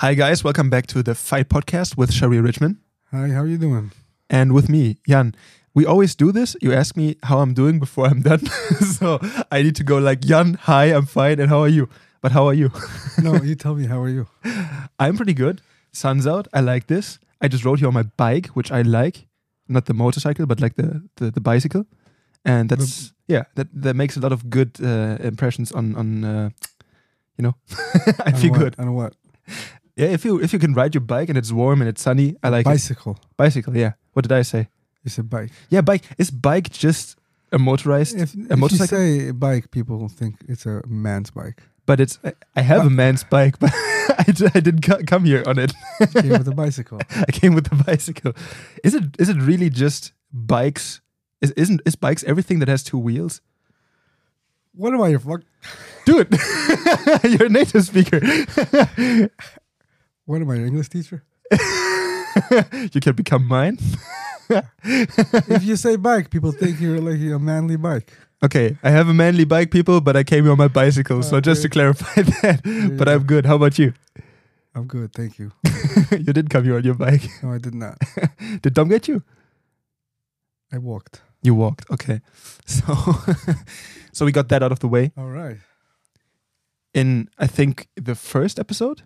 Hi, guys. Welcome back to the Fight Podcast with Sharir Richman Hi, how are you doing? and with me, Jan. We always do this. You ask me how I'm doing before I'm done. so I need to go like, Jan, hi, I'm fine. And how are you? But how are you? No, you tell me, how are you? I'm pretty good. Sun's out. I like this. I just rode here on my bike, which I like. Not the motorcycle, but like the, the, the bicycle. And that's, yeah, that, that makes a lot of good uh, impressions on, on uh, you know, I feel what? good. On what? Yeah, if you if you can ride your bike and it's warm and it's sunny, I like it. Bicycle. Bicycle, yeah. What did I say? You said bike. Yeah, bike. Is bike just a motorized? If, a if you say bike, people think it's a man's bike. but it's. I- I have a man's bike, but I, d- I didn't come here on it. You came with a bicycle. I came with the bicycle. Is it is it really just bikes? Is isn't is bikes everything that has two wheels? What am I, fuck? Dude, you're a native speaker. What am I, your English teacher? you can become mine. if you say bike, people think you're like a manly bike. Okay, I have a manly bike, people, but I came here on my bicycle. So just to clarify that, but I'm good. How about you? I'm good, thank you. you did come here on your bike. No, I did not. Did Dom get you? I walked. You walked. Okay. So so we got that out of the way. All right. In I think the first episode?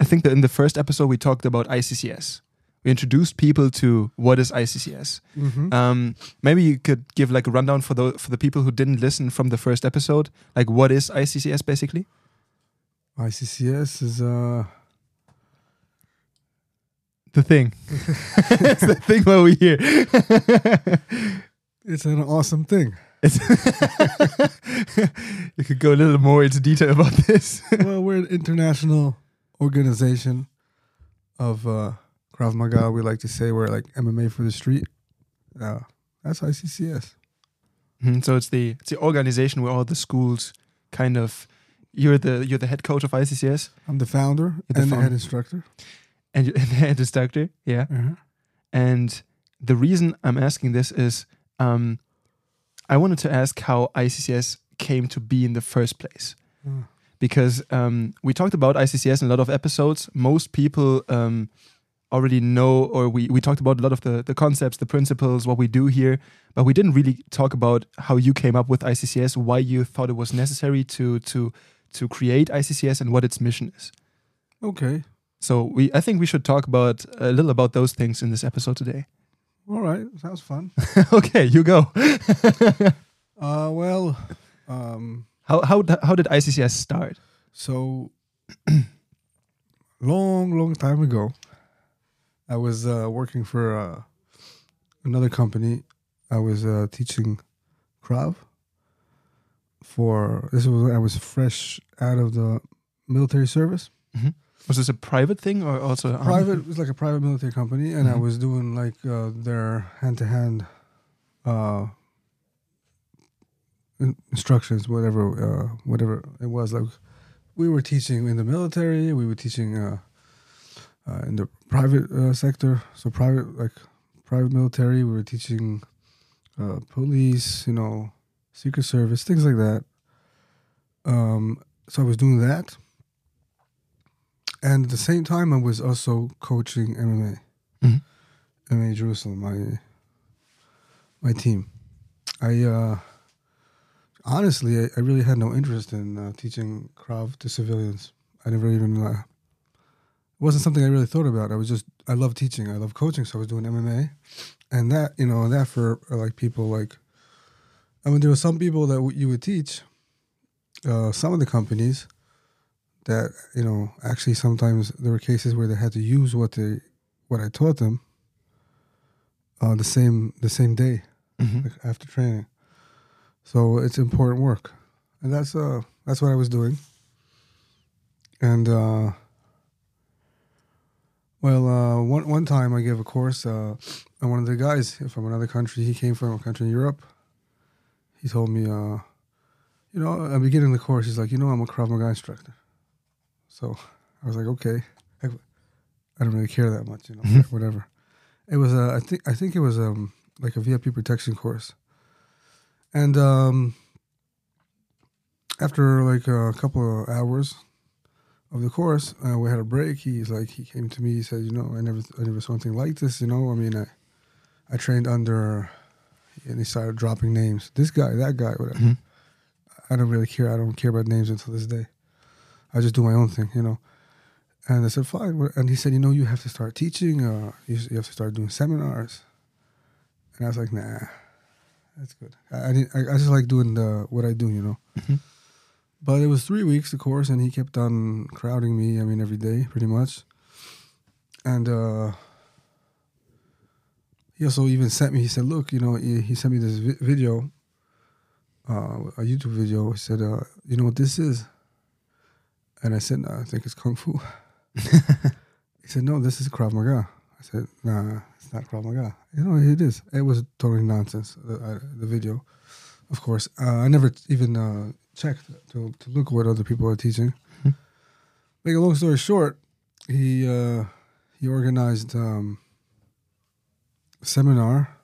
I think that in the first episode we talked about ICCS. We introduced people to what is ICCS. Mm-hmm. Um, maybe you could give like a rundown for the for the people who didn't listen from the first episode. Like what is ICCS basically? ICCS is uh The thing. it's the thing where we hear. it's an awesome thing. You could go a little more into detail about this. well, we're an international organization of uh, Krav Maga. We like to say we're like MMA for the street. Uh, that's ICCS. Mhm, so it's the it's the organization where all the schools kind of you're the you're the head coach of ICCS I'm the founder the and the head instructor. and you're the head instructor. Yeah. Uh-huh. And the reason I'm asking this is um, I wanted to ask how ICCS came to be in the first place. Mm. Because um, we talked about ICCS in a lot of episodes. Most people um, already know, or we, we talked about a lot of the, the concepts, the principles, what we do here, but we didn't really talk about how you came up with ICCS, why you thought it was necessary to to to create ICCS, and what its mission is. Okay. So we, I think we should talk about a little about those things in this episode today. All right. Sounds fun. okay, you go. Uh, well, um, how how how did ICCS start? so long, long time ago, I was uh, working for uh, another company. I was uh, teaching Krav for this was when I was fresh out of the military service. Was this a private thing or also um, private it was like a private military company and i Mhm. was doing like uh, their hand-to-hand uh in- instructions whatever uh whatever it was. Like we were teaching in the military we were teaching uh, uh in the private uh, sector. So private like private military we were teaching uh police you know secret service things like that. Um so i was doing that. And at the same time, I was also coaching MMA, Mhm. MMA Jerusalem, my my team. I uh, honestly, I, I really had no interest in uh, teaching Krav to civilians. I never even uh, it wasn't something I really thought about. I was just I love teaching, I love coaching, so I was doing MMA, and that you know that for uh, like people like, I mean, there were some people that w- you would teach. Uh, some of the companies that you know actually sometimes there were cases where they had to use what they what I taught them uh, the same the same day Mhm. like after training. So it's important work, and that's uh that's what I was doing. And uh, well, uh, one one time I gave a course, uh, and one of the guys from another country, he came from a country in Europe. He told me, uh, you know, at the beginning of the course, he's like, you know, I'm a Krav Maga instructor. So I was like, okay, I, I don't really care that much, you know, whatever. It was, uh, I think, I think it was um like a VIP protection course, and um, after like a couple of hours of the course, uh, we had a break. He's like, he came to me. He said, you know, I never, I never saw anything like this. You know, I mean, I, I trained under, and he started dropping names. This guy, that guy, whatever. Mhm. I don't really care. I don't care about names until this day. I just do my own thing, you know. And I said, fine. And he said, you know, you have to start teaching. Uh, you, you have to start doing seminars. And I was like, nah, that's good. I, I, didn't, I, I just like doing the what I do, you know. Mhm. But it was three weeks, of course, and he kept on crowding me. I mean, every day, pretty much. And uh, he also even sent me. He said, "Look, you know," he, he sent me this vi- video, uh, a YouTube video. He said, uh, "You know what this is?" And I said, no, "I think it's kung fu." he said, "No, this is Krav Maga." I said, "Nah, it's not Krav Maga." You know, it is. It was totally nonsense. The, uh, the video, of course. Uh, I never even uh, checked to to look what other people are teaching. Mhm. Make a long story short, he uh, he organized um, a seminar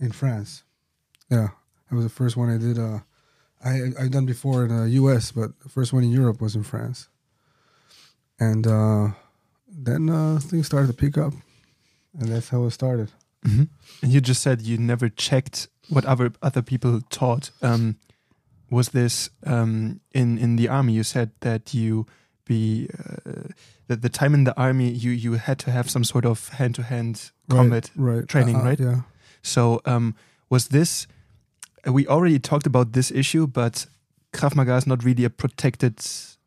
in France. Yeah, that was the first one I did. Uh, I I've done before in the U.S., but the first one in Europe was in France. And uh, then uh, things started to pick up, and that's how it started. Mhm. And you just said you never checked what other other people taught. Um, was this um, in in the army? You said that you be uh, that the time in the army you you had to have some sort of hand to hand combat. right, right. training, Uh, right? Yeah. So um, was this? uh, We already talked about this issue, but Krav Maga is not really a protected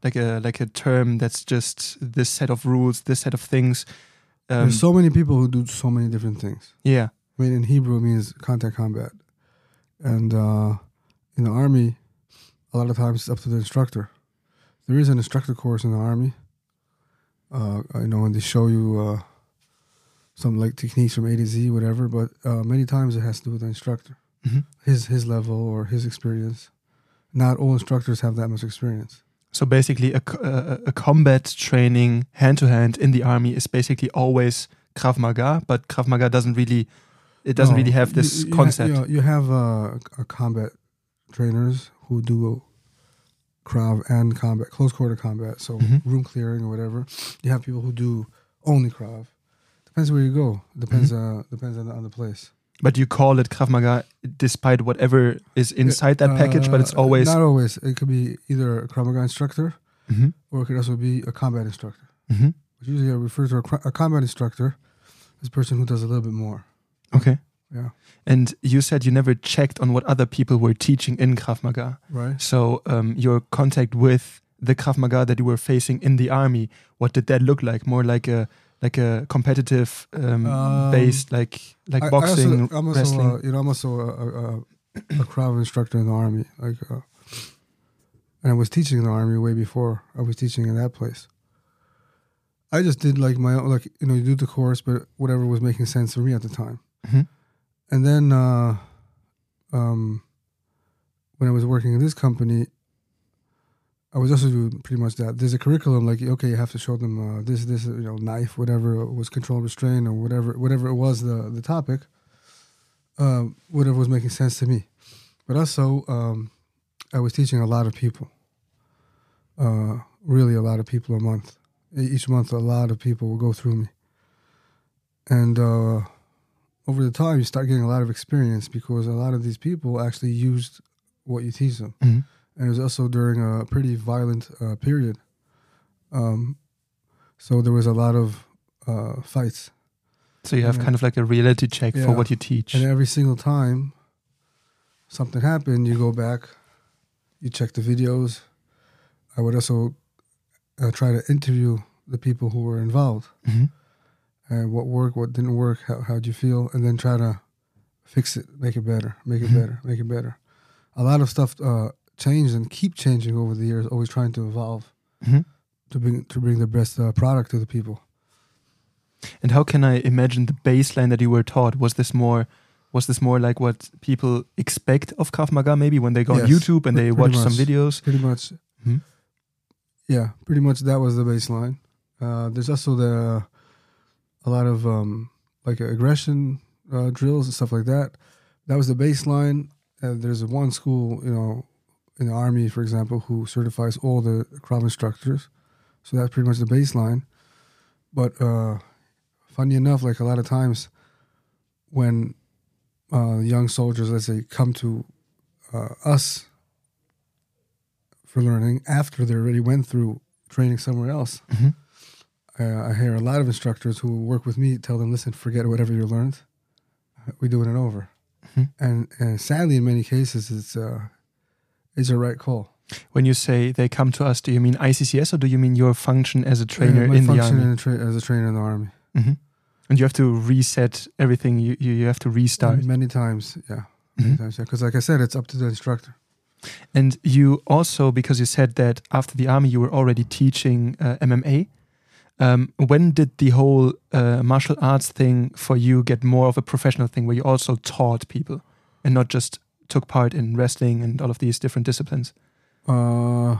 like a like a term that's just this set of rules, this set of things. Um, There's so many people who do so many different things. yeah. I mean, in Hebrew, it means contact combat, and uh, in the army, a lot of times it's up to the instructor. There is an instructor course in the army. Uh, I know, and they show you uh, some like techniques from A to Z, whatever. But uh, many times it has to do with the instructor, Mhm. his his level or his experience. Not all instructors have that much experience. So basically, a, a, a combat training hand to hand in the army is basically always Krav Maga, but Krav Maga doesn't really, it doesn't No, really have this you, ha- concept. You, you have uh, a combat trainers who do Krav and combat, close quarter combat, so Mhm. room clearing or whatever. You have people who do only Krav. Depends where you go. Depends Mm-hmm. uh, depends on the, on the place. But you call it Krav Maga despite whatever is inside that package, but it's Uh, always. not always. It could be either a Krav Maga instructor Mhm, or it could also be a combat instructor. mhm. Which usually I refer to a, a combat instructor as a person who does a little bit more. Okay. Yeah. And you said you never checked on what other people were teaching in Krav Maga. Right. So um, your contact with the Krav Maga that you were facing in the army, what did that look like? More like a like a competitive um, Um, based, like like I- I boxing, also, I'm also, wrestling. uh, you know, I'm also a, a, a, a Krav instructor in the army. Like, uh, and I was teaching in the army way before I was teaching in that place. I just did like my own, like you know, you do the course, but whatever was making sense for me at the time. Mhm. And then, uh, um, when I was working in this company, I was also doing pretty much that. There's a curriculum like okay, you have to show them uh, this, this, you know, knife, whatever was control restraint or whatever, whatever it was the the topic. Uh, whatever was making sense to me, but also um, I was teaching a lot of people. Uh, really, a lot of people a month. Each month, a lot of people will go through me, and uh, over the time, you start getting a lot of experience because a lot of these people actually used what you teach them Mhm. And it was also during a pretty violent uh, period. Um, so there was a lot of uh, fights, So you have Yeah. kind of like a reality check for what you teach. and every single time something happened, you go back, you check the videos. I would also uh, try to interview the people who were involved Mhm. and what worked, what didn't work, how how'd you feel, and then try to fix it, make it better, make it Mhm. better, make it better. A lot of stuff uh, changed and keep changing over the years, always trying to evolve Mhm. to bring to bring the best uh, product to the people. And how can I imagine the baseline that you were taught? Was this more was this more like what people expect of Krav Maga maybe when they go on YouTube and they watch some videos? Pretty much, Mhm. yeah, pretty much that was the baseline. Uh, there's also the a lot of um, like aggression uh, drills and stuff like that. That was the baseline. Uh, there's one school, you know, in the army, for example, who certifies all the Krav instructors. So that's pretty much the baseline. But uh, funny enough, like a lot of times when uh, young soldiers, let's say, come to uh, us for learning after they already went through training somewhere else, Mhm. uh, I hear a lot of instructors who work with me tell them, "Listen, forget whatever you learned. We're doing it over." Mhm. And, and sadly, in many cases, it's uh, it's a right call. When you say they come to us, do you mean ICCS or do you mean your function as a trainer Yeah, in the army? tra- as a trainer in the army. Mhm. And you have to reset everything. You you, you have to restart. Many times, yeah. Many Mhm. times, yeah. Because, like I said, it's up to the instructor. And you also, because you said that after the army you were already teaching uh, MMA. Um, when did the whole uh, martial arts thing for you get more of a professional thing, where you also taught people and not just took part in wrestling and all of these different disciplines? Uh,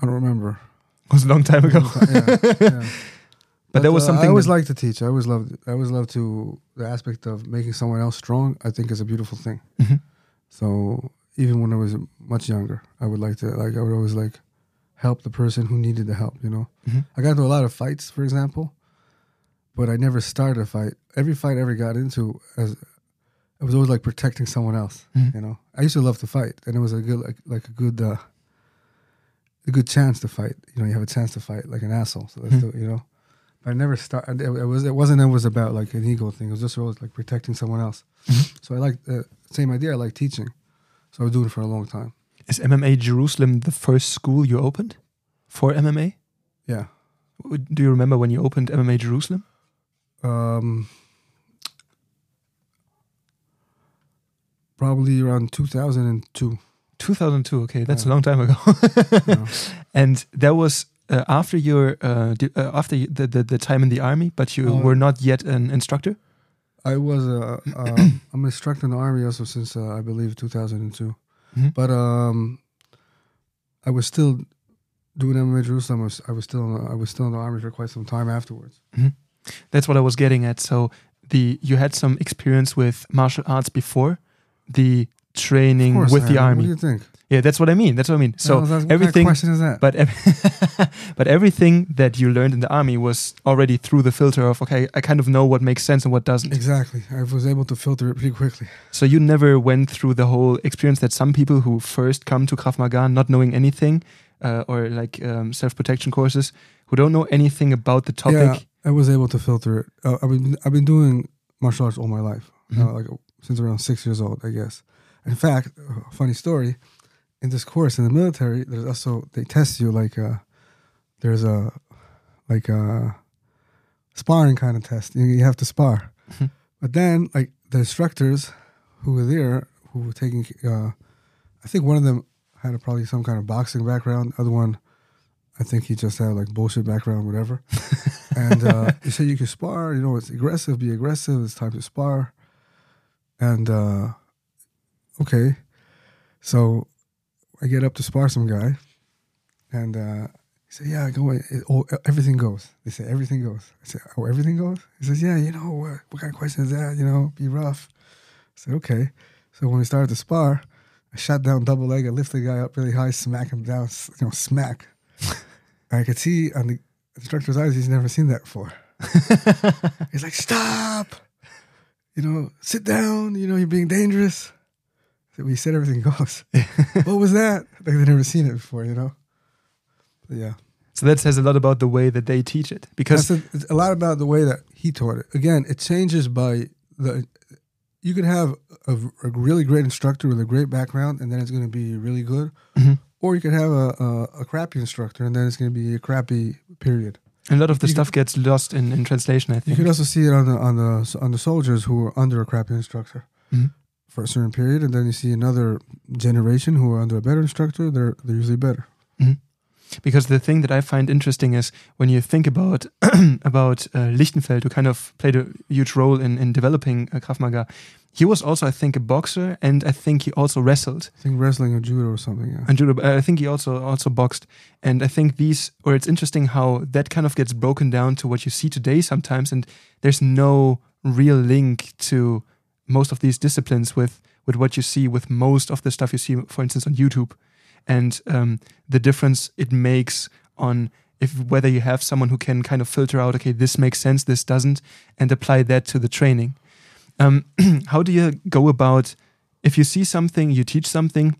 I don't remember. It was a long time ago. yeah, yeah. But there was uh, something I always like to teach. I always loved. I always love to the aspect of making someone else strong. I think is a beautiful thing. Mhm. So even when I was much younger, I would like to like. I would always like help the person who needed the help. You know, Mhm. I got into a lot of fights, for example, but I never started a fight. Every fight I ever got into, as I was always like protecting someone else. Mhm. You know, I used to love to fight, and it was a good like like a good uh, a good chance to fight. You know, you have a chance to fight like an asshole. So Mhm. do it. You know. But I never start. It it was. It wasn't. It was about like an ego thing. It was just always like protecting someone else. Mhm. So I like the same idea. I like teaching. So I was doing it for a long time. Is MMA Jerusalem the first school you opened for MMA? Yeah. Do you remember when you opened MMA Jerusalem? Um. Probably around 2002. 2002. Okay, that's a long time ago. know. and that was uh, after your uh, uh, after the, the the time in the army, but you Oh. were not yet an instructor. I was a. Uh, I'm an instructor in the army also since uh, I believe 2002. Mhm. But um, I was still doing MMA Jerusalem. I was, I was still in I was still in the army for quite some time afterwards. That's what I was getting at. So the you had some experience with martial arts before the training course, with the Aaron. army. What do you think? Yeah, that's what I mean. That's what I mean. So What kind of everything, question is that? but ev- but everything that you learned in the army was already through the filter of okay, I kind of know what makes sense and what doesn't. exactly, I was able to filter it pretty quickly. So you never went through the whole experience that some people who first come to Krav Maga not knowing anything, uh, or like um, self protection courses, who don't know anything about the topic. Yeah, I was able to filter it. Uh, I've been I've been doing martial arts all my life, Mhm. uh, like since around six years old, I guess. In fact, funny story. In this course in the military, there's also they test you like uh there's a like a sparring kind of test. You, you have to spar, Mhm. but then like the instructors who were there who were taking, uh, I think one of them had a, probably some kind of boxing background. Other one, I think he just had like bullshit background, whatever and uh, he said you can spar. You know, it's aggressive. Be aggressive. It's time to spar. And uh, okay, so I get up to spar some guy, and uh, he said, "Yeah, go. It, oh, everything goes." They say everything goes. I said, "Oh, everything goes." He says, "Yeah, you know what? What kind of question is that? You know, be rough." I said, "Okay." So when we started to spar, I shot down double leg. I lift the guy up really high, smack him down. You know, smack. I could see on the instructor's eyes he's never seen that before. He's like, "Stop!" You know, sit down. You know, you're being dangerous. So we said everything goes. what was that? Like they've never seen it before. You know. But yeah. So that says a lot about the way that they teach it. Because a, it's a lot about the way that he taught it. Again, it changes by the. You could have a, a really great instructor with a great background, and then it's going to be really good. Mhm. Or you could have a, a, a crappy instructor, and then it's going to be a crappy period. A lot of the you stuff gets lost in, in translation, I think. You could also see it on the on the on the soldiers who are under a crappy instructor Mhm. for a certain period, and then you see another generation who are under a better instructor. They're they're usually better. Because the thing that I find interesting is when you think about about uh, Lichtenfeld, who kind of played a huge role in in developing uh, Krav Maga. He was also, I think, a boxer, and I think he also wrestled. I think wrestling or judo or something. Yeah. And judo, uh, I think he also also boxed. And I think these, or it's interesting how that kind of gets broken down to what you see today sometimes. And there's no real link to most of these disciplines with with what you see with most of the stuff you see, for instance, on YouTube, and um, the difference it makes on if whether you have someone who can kind of filter out, okay, this makes sense, this doesn't, and apply that to the training. Um, how do you go about if you see something, you teach something,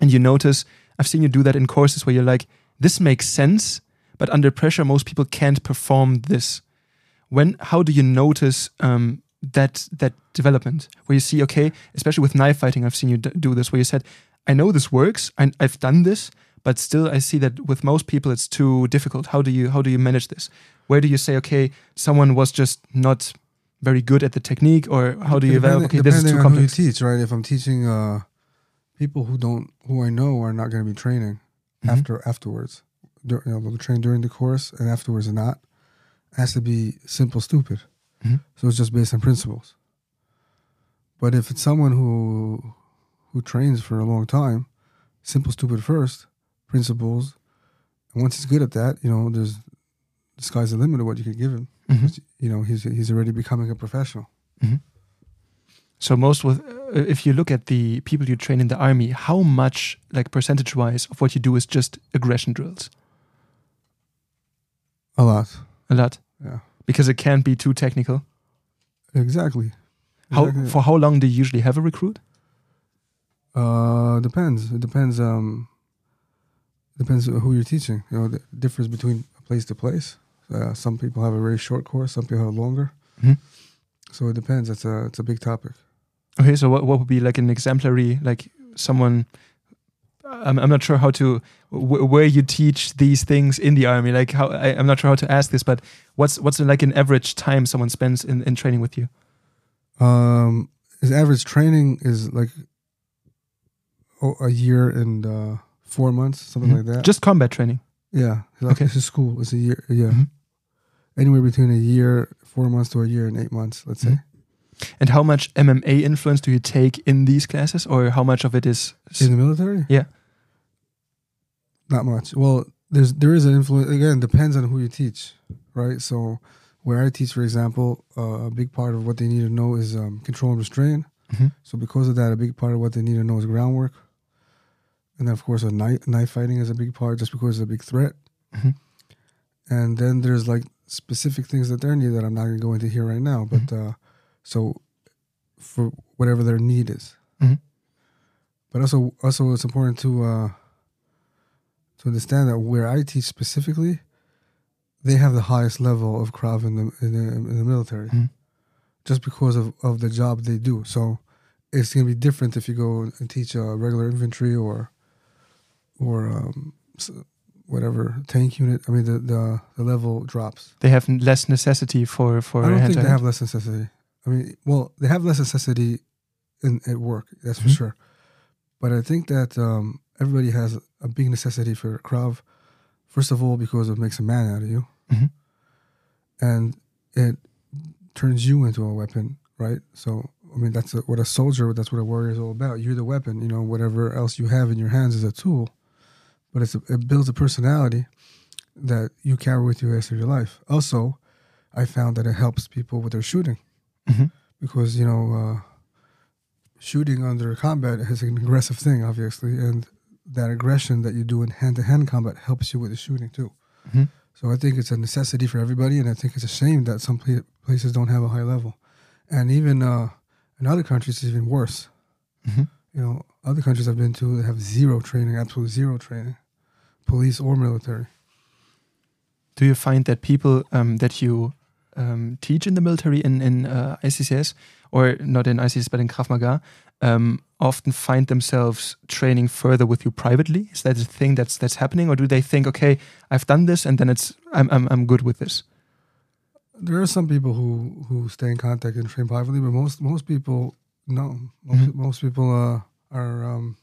and you notice? I've seen you do that in courses where you're like, this makes sense, but under pressure, most people can't perform this. When how do you notice um, that that development where you see, okay, especially with knife fighting, I've seen you do this where you said, I know this works, I, I've done this, but still I see that with most people it's too difficult. How do you how do you manage this? Where do you say, okay, someone was just not very good at the technique, or how do you develop? Okay, this is too complex. Who you teach, right? If I'm teaching uh, people who don't who I know are not going to be training mm-hmm. after afterwards, you know, they'll train during the course and afterwards are not. It has to be simple, stupid. Mm-hmm. So it's just based on principles. But if it's someone who who trains for a long time, simple, stupid first, principles, and once he's good at that, you know, there's the sky's the limit of what you can give him. Mm-hmm. You know, he's he's already becoming a professional. Mm-hmm. So most with, uh, if you look at the people you train in the army, how much, like percentage wise, of what you do is just aggression drills? A lot. A lot. Yeah because it can't be too technical. Exactly. How exactly. for how long do you usually have a recruit? Uh, depends. It depends. Um, depends who you're teaching. You know, the difference between place to place. Uh, some people have a very short course. Some people have longer. Mm-hmm. So it depends. It's a it's a big topic. Okay, so what what would be like an exemplary like someone I'm, I'm not sure how to where you teach these things in the army. Like how I, am not sure how to ask this, but what's what's like an average time someone spends in, in training with you? Um, his average training is like oh, a year and uh, four months, something mm-hmm. like that. Just combat training. Yeah. Like okay. His school It's a year. Yeah. Mm-hmm. Anywhere between a year, four months to a year and eight months, let's mm-hmm. say. And how much MMA influence do you take in these classes, or how much of it is in the military? Yeah. Not much. Well, there's there is an influence. Again, depends on who you teach, right? So, where I teach, for example, uh, a big part of what they need to know is um, control and restraint. Mm-hmm. So, because of that, a big part of what they need to know is groundwork, and of course, a knife, knife fighting is a big part, just because it's a big threat. Mm-hmm. And then there's like specific things that they're needed that I'm not going to go into here right now, but mm-hmm. uh, so for whatever their need is. Mm-hmm. But also, also it's important to uh, to understand that where I teach specifically, they have the highest level of Krav in the in the, in the military, mm-hmm. just because of, of the job they do. So it's going to be different if you go and teach a regular infantry or or um, whatever tank unit. I mean, the, the the level drops. They have less necessity for for. I don't think they have less necessity. I mean, well, they have less necessity in at work. That's mm-hmm. for sure. But I think that um, everybody has a big necessity for Krav. First of all, because it makes a man out of you, mm-hmm. and it turns you into a weapon, right? So, I mean, that's a, what a soldier, that's what a warrior is all about. You're the weapon. You know, whatever else you have in your hands is a tool, but it's a, it builds a personality that you carry with you the rest of your life. Also, I found that it helps people with their shooting mm-hmm. because you know. Uh, shooting under combat is an aggressive thing, obviously, and that aggression that you do in hand to hand combat helps you with the shooting too. Mm-hmm. So I think it's a necessity for everybody, and I think it's a shame that some places don't have a high level, and even uh, in other countries it's even worse. Mm-hmm. You know, other countries I've been to have zero training, absolute zero training, police or military. Do you find that people um, that you um, teach in the military in in uh, ICCS or not in ICCS but in Krav Maga um, often find themselves training further with you privately? Is that a thing that's that's happening, or do they think, okay, I've done this and then it's I'm I'm, I'm good with this? There are some people who who stay in contact and train privately, but most most people no, most, mm-hmm. most people uh, are um,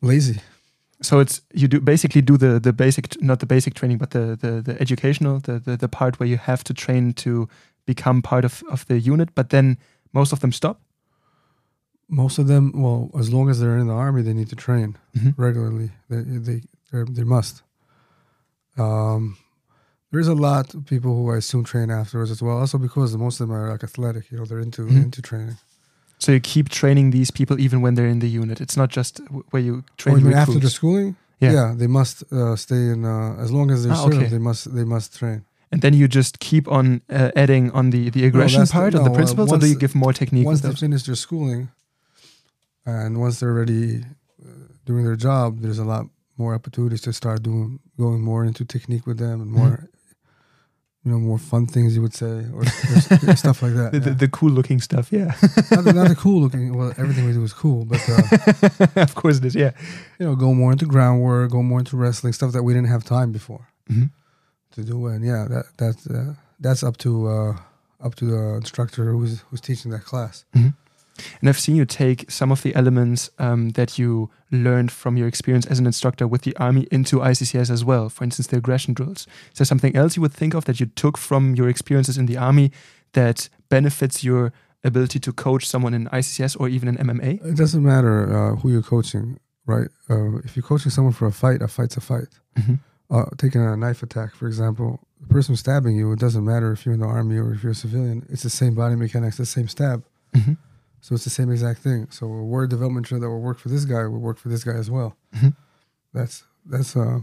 lazy. So it's you do basically do the the basic not the basic training, but the the, the educational the, the the part where you have to train to become part of of the unit, but then most of them stop most of them, well, as long as they're in the army, they need to train mm-hmm. regularly. They they they must. Um, there's a lot of people who I assume train afterwards as well. Also because most of them are like athletic, you know, they're into mm-hmm. into training. So you keep training these people even when they're in the unit. It's not just where you train Or after the schooling? Yeah. they must uh, stay in uh, as long as they're Ah, served. okay. They must they must train. and then you just keep on uh, adding on the the aggression the- part or no, the uh, principles, or do you give more technique? once they finish their schooling, and once they're already uh, doing their job, there's a lot more opportunities to start doing going more into technique with them and more. Mm-hmm. You know, more fun things you would say, or, or stuff like that. the, the, yeah. the cool looking stuff, yeah. not, the, not the cool looking. Well, everything we do is cool, but uh, of course it is, yeah. you know, go more into groundwork, go more into wrestling stuff that we didn't have time before Mhm. to do. And yeah, that that's uh, that's up to uh, up to the instructor who's who's teaching that class. And I've seen you take some of the elements um, that you learned from your experience as an instructor with the army into ICCS as well. For instance, the aggression drills. Is there something else you would think of that you took from your experiences in the army that benefits your ability to coach someone in ICCS or even in MMA? It doesn't matter uh, who you're coaching, right? Uh, if you're coaching someone for a fight, a fight's a fight. Mhm. Uh, taking a knife attack, for example, the person stabbing you, it doesn't matter if you're in the army or if you're a civilian. It's the same body mechanics, the same stab. Mhm. So it's the same exact thing. So a word development drill that will work for this guy will work for this guy as well. Mhm. That's that's uh.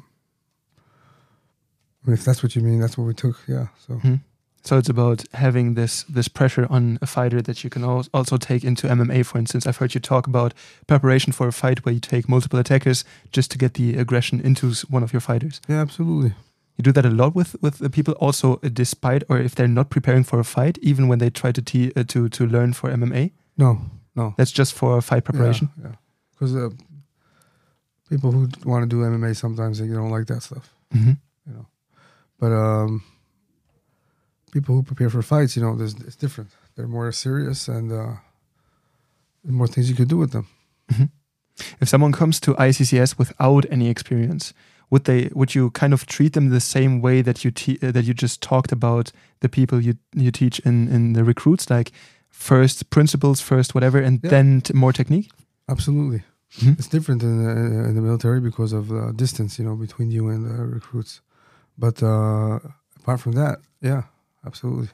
I mean, if that's what you mean, that's what we took. Yeah. So Mhm. So it's about having this this pressure on a fighter that you can al- also take into MMA. For instance, I've heard you talk about preparation for a fight where you take multiple attackers just to get the aggression into one of your fighters. yeah, absolutely. You do that a lot with with the people, also uh, despite or if they're not preparing for a fight, even when they try to te- uh, to to learn for MMA. No, no. That's just for fight preparation. Yeah, because uh, people who want to do MMA sometimes they don't like that stuff. hmm You know, but um, people who prepare for fights, you know, there's it's different. They're more serious and uh, more things you could do with them. If someone comes to ICCS without any experience, would they would you kind of treat them the same way that you te- uh, that you just talked about the people you you teach in in the recruits, like first principles, first whatever, and Yeah. then t- more technique? Absolutely, Mhm. it's different in the, in the military because of uh, distance, you know, between you and the recruits. But uh, apart from that, yeah, absolutely.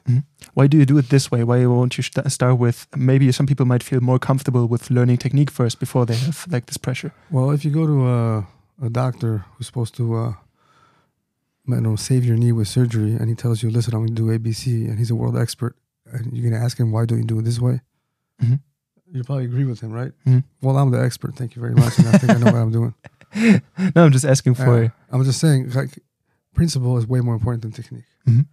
Why do you do it this way? Why won't you st- start with maybe some people might feel more comfortable with learning technique first before they have like this pressure? Well, if you go to a, a doctor who's supposed to, uh, you know, save your knee with surgery, and he tells you, "Listen, I'm going to do ABC," and he's a world expert, you're going to ask him, "Why don't you do it this way?" Mhm. You probably agree with him, right? Mhm. Well, I'm the expert. Thank you very much, and I think I know what I'm doing. no, I'm just asking for. Uh, I'm just saying, like, principle is way more important than technique, Mhm.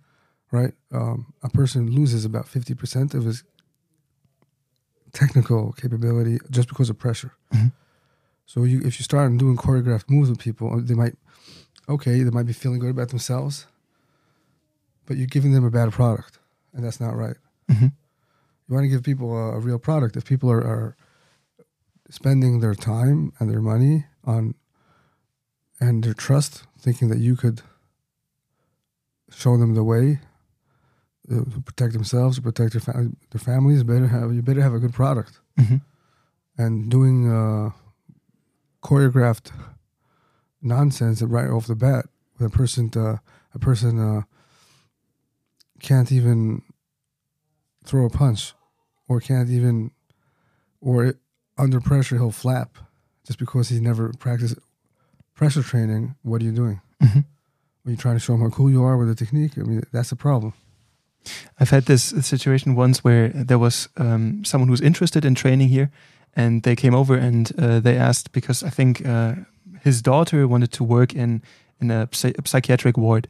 right? Um, a person loses about fifty percent of his technical capability just because of pressure. Mhm. So you, if you start doing choreographed moves with people, they might, okay, they might be feeling good about themselves, but you're giving them a bad product, and that's not right. Mhm. You want to give people a, a real product. If people are, are spending their time and their money on and their trust, thinking that you could show them the way uh, to protect themselves, to protect their, their families, better have you better have a good product. Mhm. And doing uh, choreographed nonsense right off the bat, a person uh, a person uh, can't even throw a punch, or can't even, or it, under pressure he'll flap, just because he's never practiced pressure training. What are you doing? Mhm. Are you trying to show him how cool you are with the technique? I mean, that's a problem. I've had this situation once where there was um, someone who's interested in training here, and they came over and uh, they asked because I think uh, his daughter wanted to work in in a, psy- a psychiatric ward,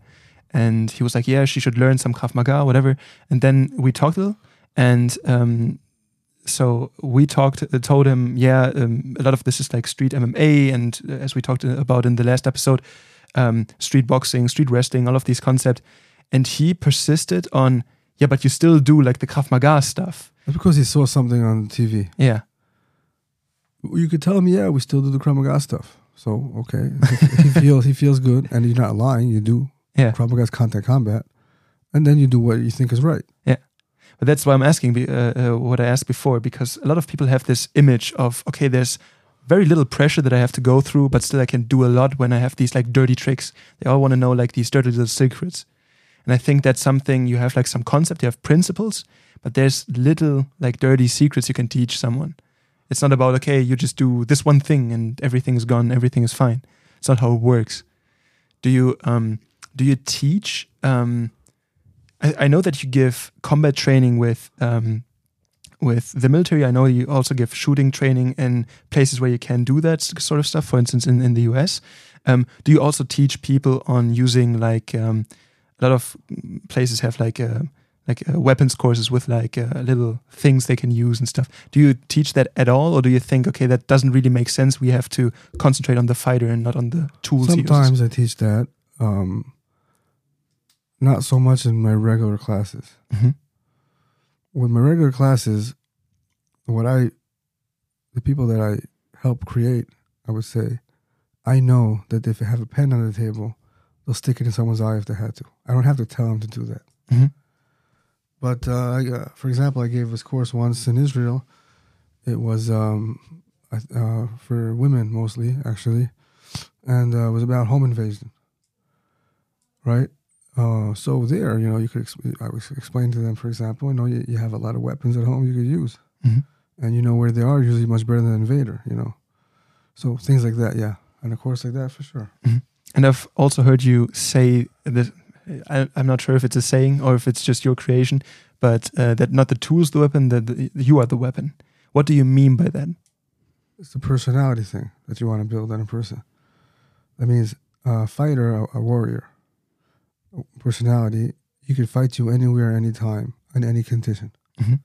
and he was like, "Yeah, she should learn some Krav Maga, whatever." And then we talked a little, and um, so we talked, uh, told him, "Yeah, um, a lot of this is like street MMA, and uh, as we talked about in the last episode, um, street boxing, street wrestling, all of these concepts." And he persisted on, "Yeah, but you still do like the Krav Maga stuff." That's because he saw something on TV. Yeah. You could tell him, yeah, we still do the Krav Maga stuff. So okay, he feels he feels good, and you're not lying. You do Yeah. Maga's contact combat, and then you do what you think is right. Yeah, but that's why I'm asking uh, uh, what I asked before, because a lot of people have this image of, okay, there's very little pressure that I have to go through, but still I can do a lot when I have these like dirty tricks. They all want to know like these dirty little secrets. And I think that's something you have like some concept, you have principles, but there's little like dirty secrets you can teach someone. It's not about okay, you just do this one thing and everything is gone, everything is fine. It's not how it works. Do you um do you teach um I, I know that you give combat training with um with the military. I know you also give shooting training in places where you can do that sort of stuff. For instance, in, in the US, um, do you also teach people on using like um, a lot of places have like a, like a weapons courses with like uh, little things they can use and stuff. Do you teach that at all, or do you think okay that doesn't really make sense? We have to concentrate on the fighter and not on the tools. Sometimes I teach that. Um, not so much in my regular classes. Mm-hmm. With my regular classes, what I, the people that I help create, I would say, I know that if they have a pen on the table, they'll stick it in someone's eye if they had to. I don't have to tell them to do that. Mm-hmm. But uh, I, uh, for example, I gave this course once in Israel. It was um, uh, for women mostly, actually, and uh, it was about home invasion. Right. Uh, so there, you know, you could exp- I was explain to them, for example, you know, you, you have a lot of weapons at home you could use, mm-hmm. and you know where they are usually much better than an invader. You know, so things like that, yeah, and of course like that for sure. Mm-hmm. And I've also heard you say this. I, am not sure if it's a saying or if it's just your creation, but uh, that not the tool's the weapon, that the, you are the weapon. What do you mean by that? It's the personality thing that you want to build in a person. That means a fighter, a, a warrior, personality. He could fight you anywhere, anytime, in any condition. Mm-hmm.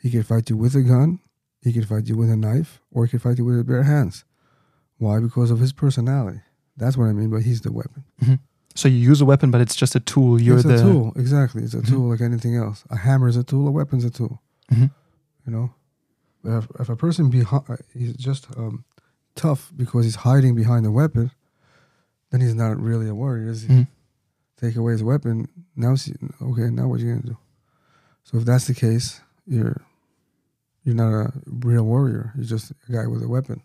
He could fight you with a gun. He could fight you with a knife, or he could fight you with bare hands. Why? Because of his personality. That's what I mean. But he's the weapon. Mm-hmm. So you use a weapon, but it's just a tool. You're it's the a tool. Exactly. It's a mm-hmm. tool like anything else. A hammer is a tool. A weapon's a tool. Mm-hmm. You know. But if, if a person behind he's just um, tough because he's hiding behind a weapon, then he's not really a warrior, is he? Take away his weapon. Now, see, okay. Now what are you gonna do? So if that's the case, you're you're not a real warrior. You're just a guy with a weapon.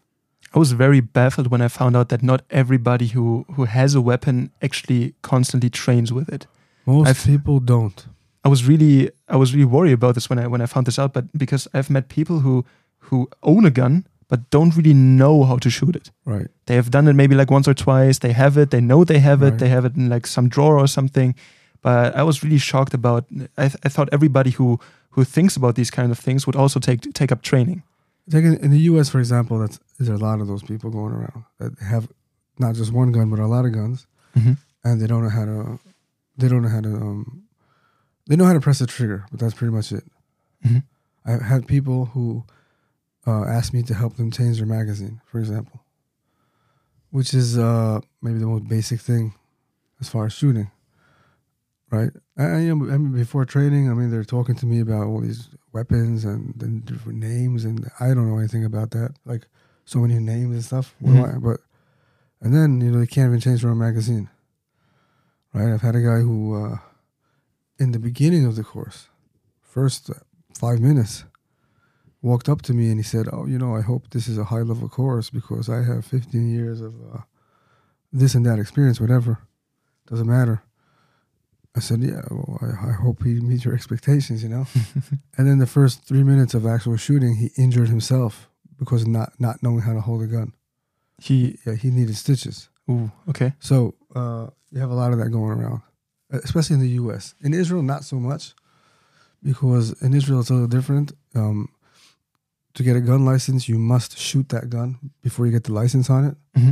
I was very baffled when I found out that not everybody who who has a weapon actually constantly trains with it. Most I've, people don't. I was really I was really worried about this when I when I found this out, but because I've met people who who own a gun but don't really know how to shoot it. Right. They have done it maybe like once or twice. They have it. They know they have it. Right. They have it in like some drawer or something. But I was really shocked about. I, th- I thought everybody who who thinks about these kind of things would also take take up training. Like in, in the U.S., for example, that's there's a lot of those people going around that have not just one gun but a lot of guns, mm-hmm. and they don't know how to. They don't know how to. Um, they know how to press the trigger, but that's pretty much it. Mm-hmm. I've had people who uh, asked me to help them change their magazine, for example, which is uh, maybe the most basic thing as far as shooting. Right? I, you know, I mean, before training, I mean, they're talking to me about all these weapons and, and different names, and I don't know anything about that. Like so many names and stuff. Mm-hmm. I, but and then you know they can't even change their own magazine. Right? I've had a guy who, uh, in the beginning of the course, first five minutes, walked up to me and he said, "Oh, you know, I hope this is a high level course because I have 15 years of uh, this and that experience, whatever. Doesn't matter." I said, "Yeah, well, I, I hope he meets your expectations, you know." and then the first three minutes of actual shooting, he injured himself because not not knowing how to hold a gun. He yeah, he needed stitches. Ooh, okay. So uh, you have a lot of that going around, especially in the U.S. In Israel, not so much, because in Israel it's a little different. Um, to get a gun license, you must shoot that gun before you get the license on it mm-hmm.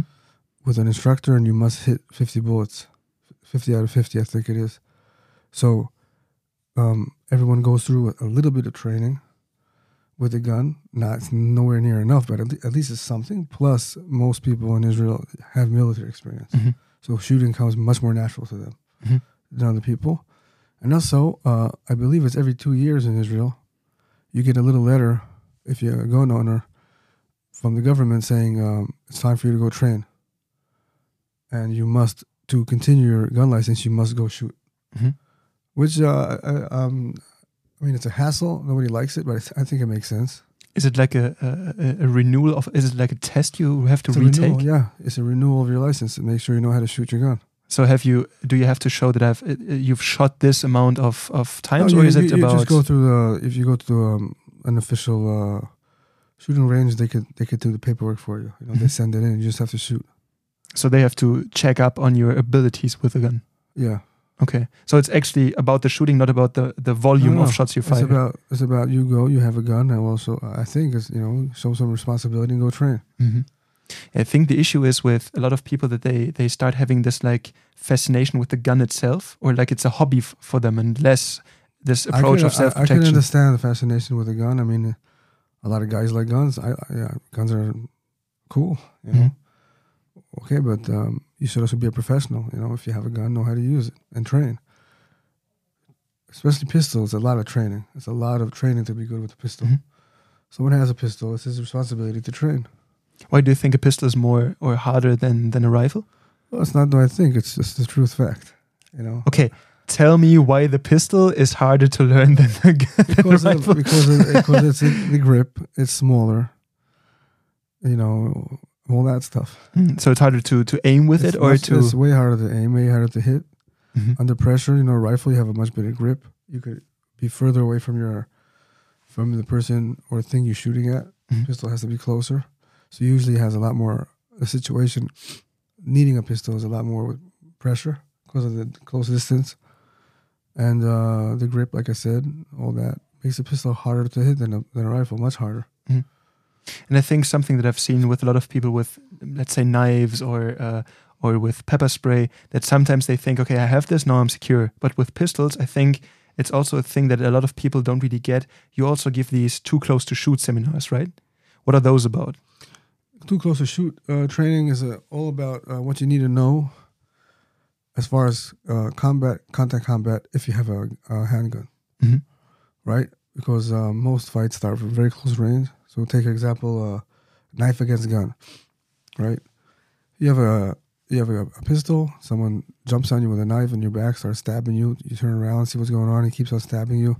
with an instructor, and you must hit 50 bullets, 50 out of 50, I think it is. So um, everyone goes through a little bit of training with a gun. Now it's nowhere near enough, but at least it's something. Plus, most people in Israel have military experience, mm-hmm. so shooting comes much more natural to them mm-hmm. than other people. And also, uh, I believe it's every two years in Israel, you get a little letter if you're a gun owner from the government saying um, it's time for you to go train, and you must to continue your gun license, you must go shoot. Mm-hmm. Which uh, uh, um, I mean, it's a hassle. Nobody likes it, but I think it makes sense. Is it like a, a, a renewal of? Is it like a test you have to it's retake? Renewal, yeah, it's a renewal of your license to make sure you know how to shoot your gun. So have you? Do you have to show that I've uh, you've shot this amount of of times, No, or you- is it you about? just go through the if you go to um, an official uh, shooting range, they could they could do the paperwork for you. You know, they Mhm. send it in. You just have to shoot. so they have to check up on your abilities with a gun. Yeah, Okay, so it's actually about the shooting, not about the the volume of shots you it's fire. about it's about you go. You have a gun, and also I think is you know show some responsibility and go train. Mhm. I think the issue is with a lot of people that they they start having this like fascination with the gun itself, or like it's a hobby f- for them, and less this approach can, of self I, I can protection. understand the fascination with a gun. I mean, a lot of guys like guns. I, yeah, guns are cool. You know, Mm-hmm. okay, but um, you should also be a professional. You know, if you have a gun, know how to use it and train. Especially pistols, a lot of training. It's a lot of training to be good with a pistol. Mhm. Someone has a pistol. It's his responsibility to train. Why do you think a pistol is more or harder than than a rifle? Well, it's not what I think. It's just the truth fact. You know, Okay, tell me why the pistol is harder to learn than the, gun- than because of, rifle. because of, because it's the grip. It's smaller. You know, all that stuff. Mm, so it's harder to to aim with it's it, or much- to. It's way harder to aim. Way harder to hit. Mhm. Under pressure, you know, rifle you have a much better grip. You could be further away from your from the person or thing you're shooting at. Mhm. Pistol has to be closer. So usually has a lot more a situation needing a pistol is a lot more with pressure because of the close distance. And uh, the grip, like I said, all that makes a pistol harder to hit than a, than a rifle, much harder. And I think something that I've seen with a lot of people with, let's say, knives or uh, or with pepper spray, that sometimes they think, okay, I have this, now I'm secure. But with pistols, I think it's also a thing that a lot of people don't really get. You also give these too close to shoot seminars, right? What are those about? Too close to shoot. Uh, training is uh, all about uh, what you need to know as far as uh, combat, contact combat, if you have a, a handgun, Mhm. right? Because uh, most fights start from very close range. So take example, uh, knife against gun, right? You have a you have a, a pistol. Someone jumps on you with a knife in your back, starts stabbing you. You turn around, see what's going on. He keeps on stabbing you.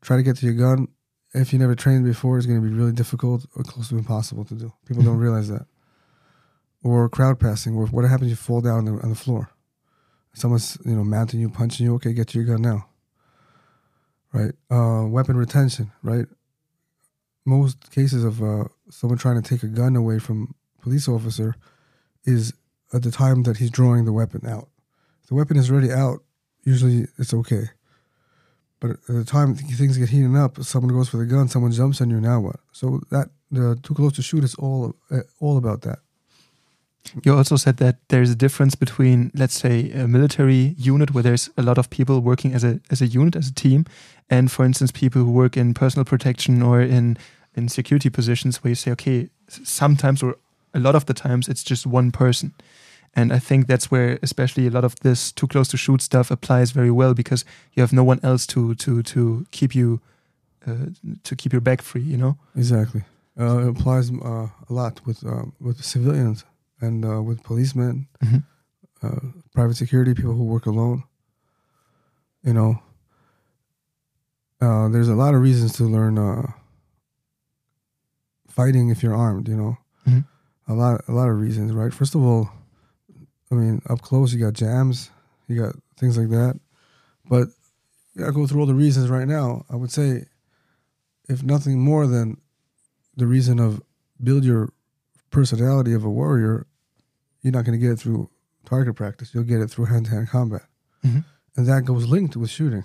Try to get to your gun. If you never trained before, it's going to be really difficult or close to impossible to do. People don't Mhm. realize that. Or crowd passing, or what happens? if You fall down on the, on the floor. Someone's you know mounting you, punching you. Okay, get your gun now. Right. Uh, weapon retention. Right. Most cases of uh, someone trying to take a gun away from police officer is at the time that he's drawing the weapon out. If the weapon is already out, usually it's okay. But at the time things get heating up, someone goes for the gun, someone jumps on you. Now what? So that the too close to shoot is all uh, all about that. You also said that there's a difference between, let's say, a military unit where there's a lot of people working as a as a unit, as a team, and for instance, people who work in personal protection or in in security positions where you say, okay, sometimes or a lot of the times it's just one person. And I think that's where especially a lot of this too close to shoot stuff applies very well because you have no one else to to to keep you uh, to keep your back free, you know. Exactly. Uh, it applies uh, a lot with uh, with civilians and uh, with policemen, Mhm. uh, private security people who work alone. You know, uh, there's a lot of reasons to learn uh, fighting if you're armed. You know, Mhm. a lot a lot of reasons, right? First of all, I mean, up close you got jams, you got things like that, but gotta go through all the reasons right now. I would say, if nothing more than the reason of build your personality of a warrior, you're not going to get it through target practice. You'll get it through hand-to-hand combat, Mhm. and that goes linked with shooting.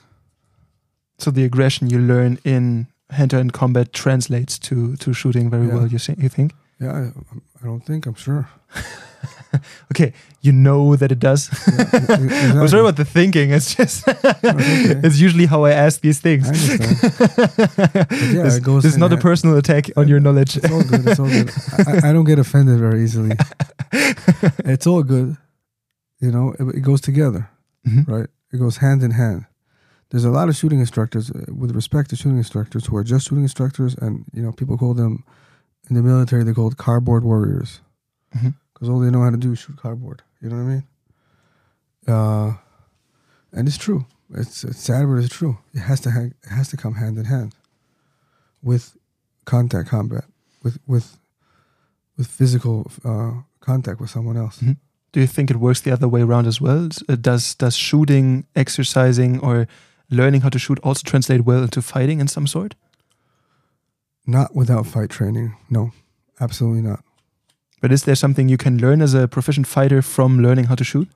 So the aggression you learn in hand-to-hand combat translates to to shooting very Yeah. well. You say, you think? Yeah, I, I don't think I'm sure. Okay, you know that it does. Yeah, e- e- I'm sorry about the thinking. It's just okay. it's usually how I ask these things. I yeah, this, it goes this is not a personal attack on your knowledge. It's all good. It's all good. I, I don't get offended very easily. It's all good. You know, it, it goes together. Mhm. right? It goes hand in hand. There's a lot of shooting instructors, uh, with respect to shooting instructors, who are just shooting instructors, and you know, people call them in the military they're called cardboard warriors Mhm. Because all they know how to do is shoot cardboard. You know what I mean? Uh, and it's true. It's it's sad, but it's true. It has to ha- it has to come hand in hand with contact combat, with with with physical uh, contact with someone else. Mhm. Do you think it works the other way around as well? Uh, Does does shooting, exercising, or learning how to shoot also translate well into fighting in some sort? Not without fight training. No, absolutely not. But is there something you can learn as a proficient fighter from learning how to shoot?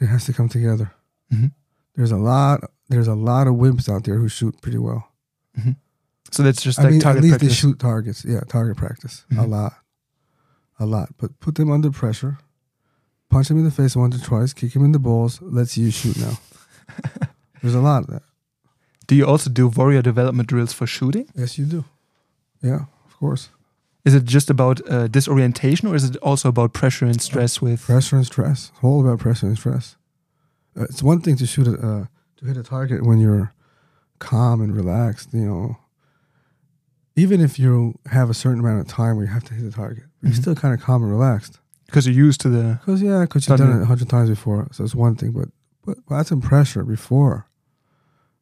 It has to come together. Mhm. There's a lot. There's a lot of wimps out there who shoot pretty well. So that's just I like mean, at least practice. they shoot targets. Yeah, target practice. A Mhm. lot, a lot. But put them under pressure. Punch them in the face once or twice. Kick him in the balls. Let's you shoot now. There's a lot of that. Do you also do warrior development drills for shooting? Yes, you do. Yeah, of course. Is it just about uh, disorientation, or is it also about pressure and stress with? Pressure and stress. It's all about pressure and stress. Uh, it's one thing to shoot a, uh, to hit a target when you're calm and relaxed. You know, even if you have a certain amount of time where you have to hit a target, you're Mhm. still kind of calm and relaxed. Because you're used to the. Because yeah, because you've Done it. a hundred times before, so it's one thing. But but, but that's some pressure before,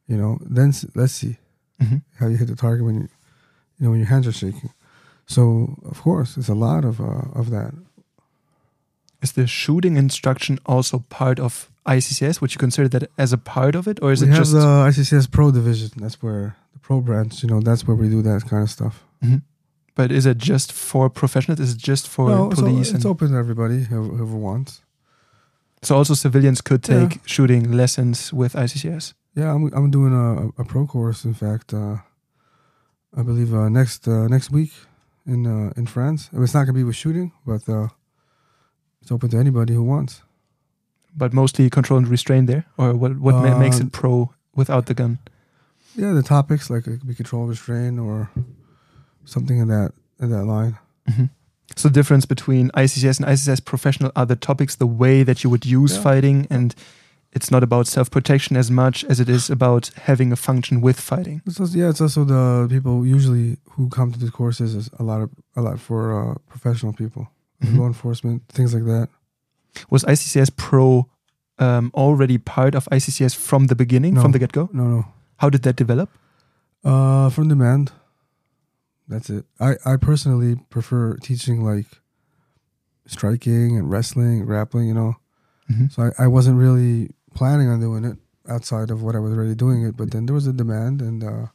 you know. Then let's see Mhm. how you hit the target when you, you know, when your hands are shaking. So of course, there's a lot of uh, of that. Is the shooting instruction also part of ICCS? Would you consider that as a part of it, or is we it just? the ICCS Pro division. That's where the pro branch. You know, that's where we do that kind of stuff. Mhm. But is it just for professionals? Is it just for no, it's, police? it's and- open to everybody whoever, whoever wants. so also civilians could Yeah. take shooting lessons with ICCS. Yeah, I'm I'm doing a, a pro course. In fact, uh, I believe uh, next uh, next week in uh, in France. It's not gonna be with shooting, but uh, it's open to anybody who wants. but mostly control and restraint there, or what? What ma- makes Uh, it pro without the gun? Yeah, the topics like it could be control restraint or something in that in that line. Mhm. So the difference between ICCS and ICCS professional are the topics, the way that you would use Yeah. fighting, and it's not about self protection as much as it is about having a function with fighting. It's also, yeah, it's also the people usually who come to the courses is a lot of a lot for uh, professional people, Mhm. law enforcement, things like that. Was ICCS Pro um, already part of ICCS from the beginning, No. from the get go? No, no, How did that develop? uh, from demand. That's it. I I personally prefer teaching like striking and wrestling, grappling. You know, Mhm. so I, I wasn't really planning on doing it outside of what I was already doing it. But then there was a demand, and uh,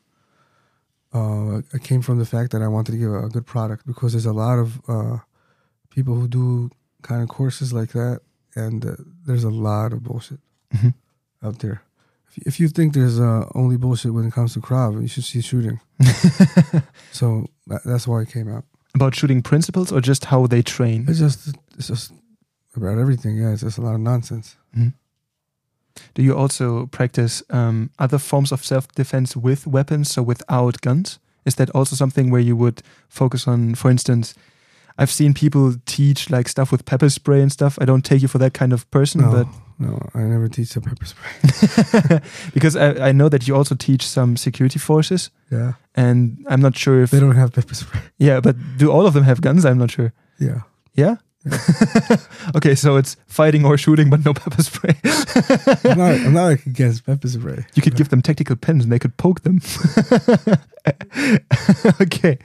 uh, it came from the fact that I wanted to give a, a good product because there's a lot of uh, people who do kind of courses like that, and uh, there's a lot of bullshit Mhm. out there. If you, if you think there's uh, only bullshit when it comes to Krav, you should see shooting. So that, that's why it came out. about shooting principles or just how they train? It's just it's just about everything. Yeah, it's just a lot of nonsense. Do you also practice um, other forms of self defense with weapons, so without guns? Is that also something where you would focus on, for instance, I've seen people teach like stuff with pepper spray and stuff. I don't take you for that kind of person, No, but no, I never teach the pepper spray. because I, I know that you also teach some security forces, Yeah, and I'm not sure if they don't have pepper spray. yeah, but do all of them have guns? I'm not sure. Yeah, Yeah. okay, so it's fighting or shooting, but no pepper spray. I'm not, I'm not against pepper spray. You could give them tactical pens and they could poke them. okay.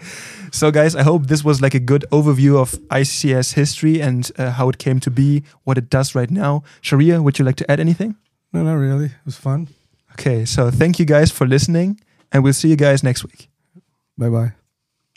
So, guys, I hope this was like a good overview of ICCS history and uh, how it came to be, what it does right now. Sharir, would you like to add anything? No, not really. It was fun. Okay, so thank you guys for listening, and we'll see you guys next week. Bye bye.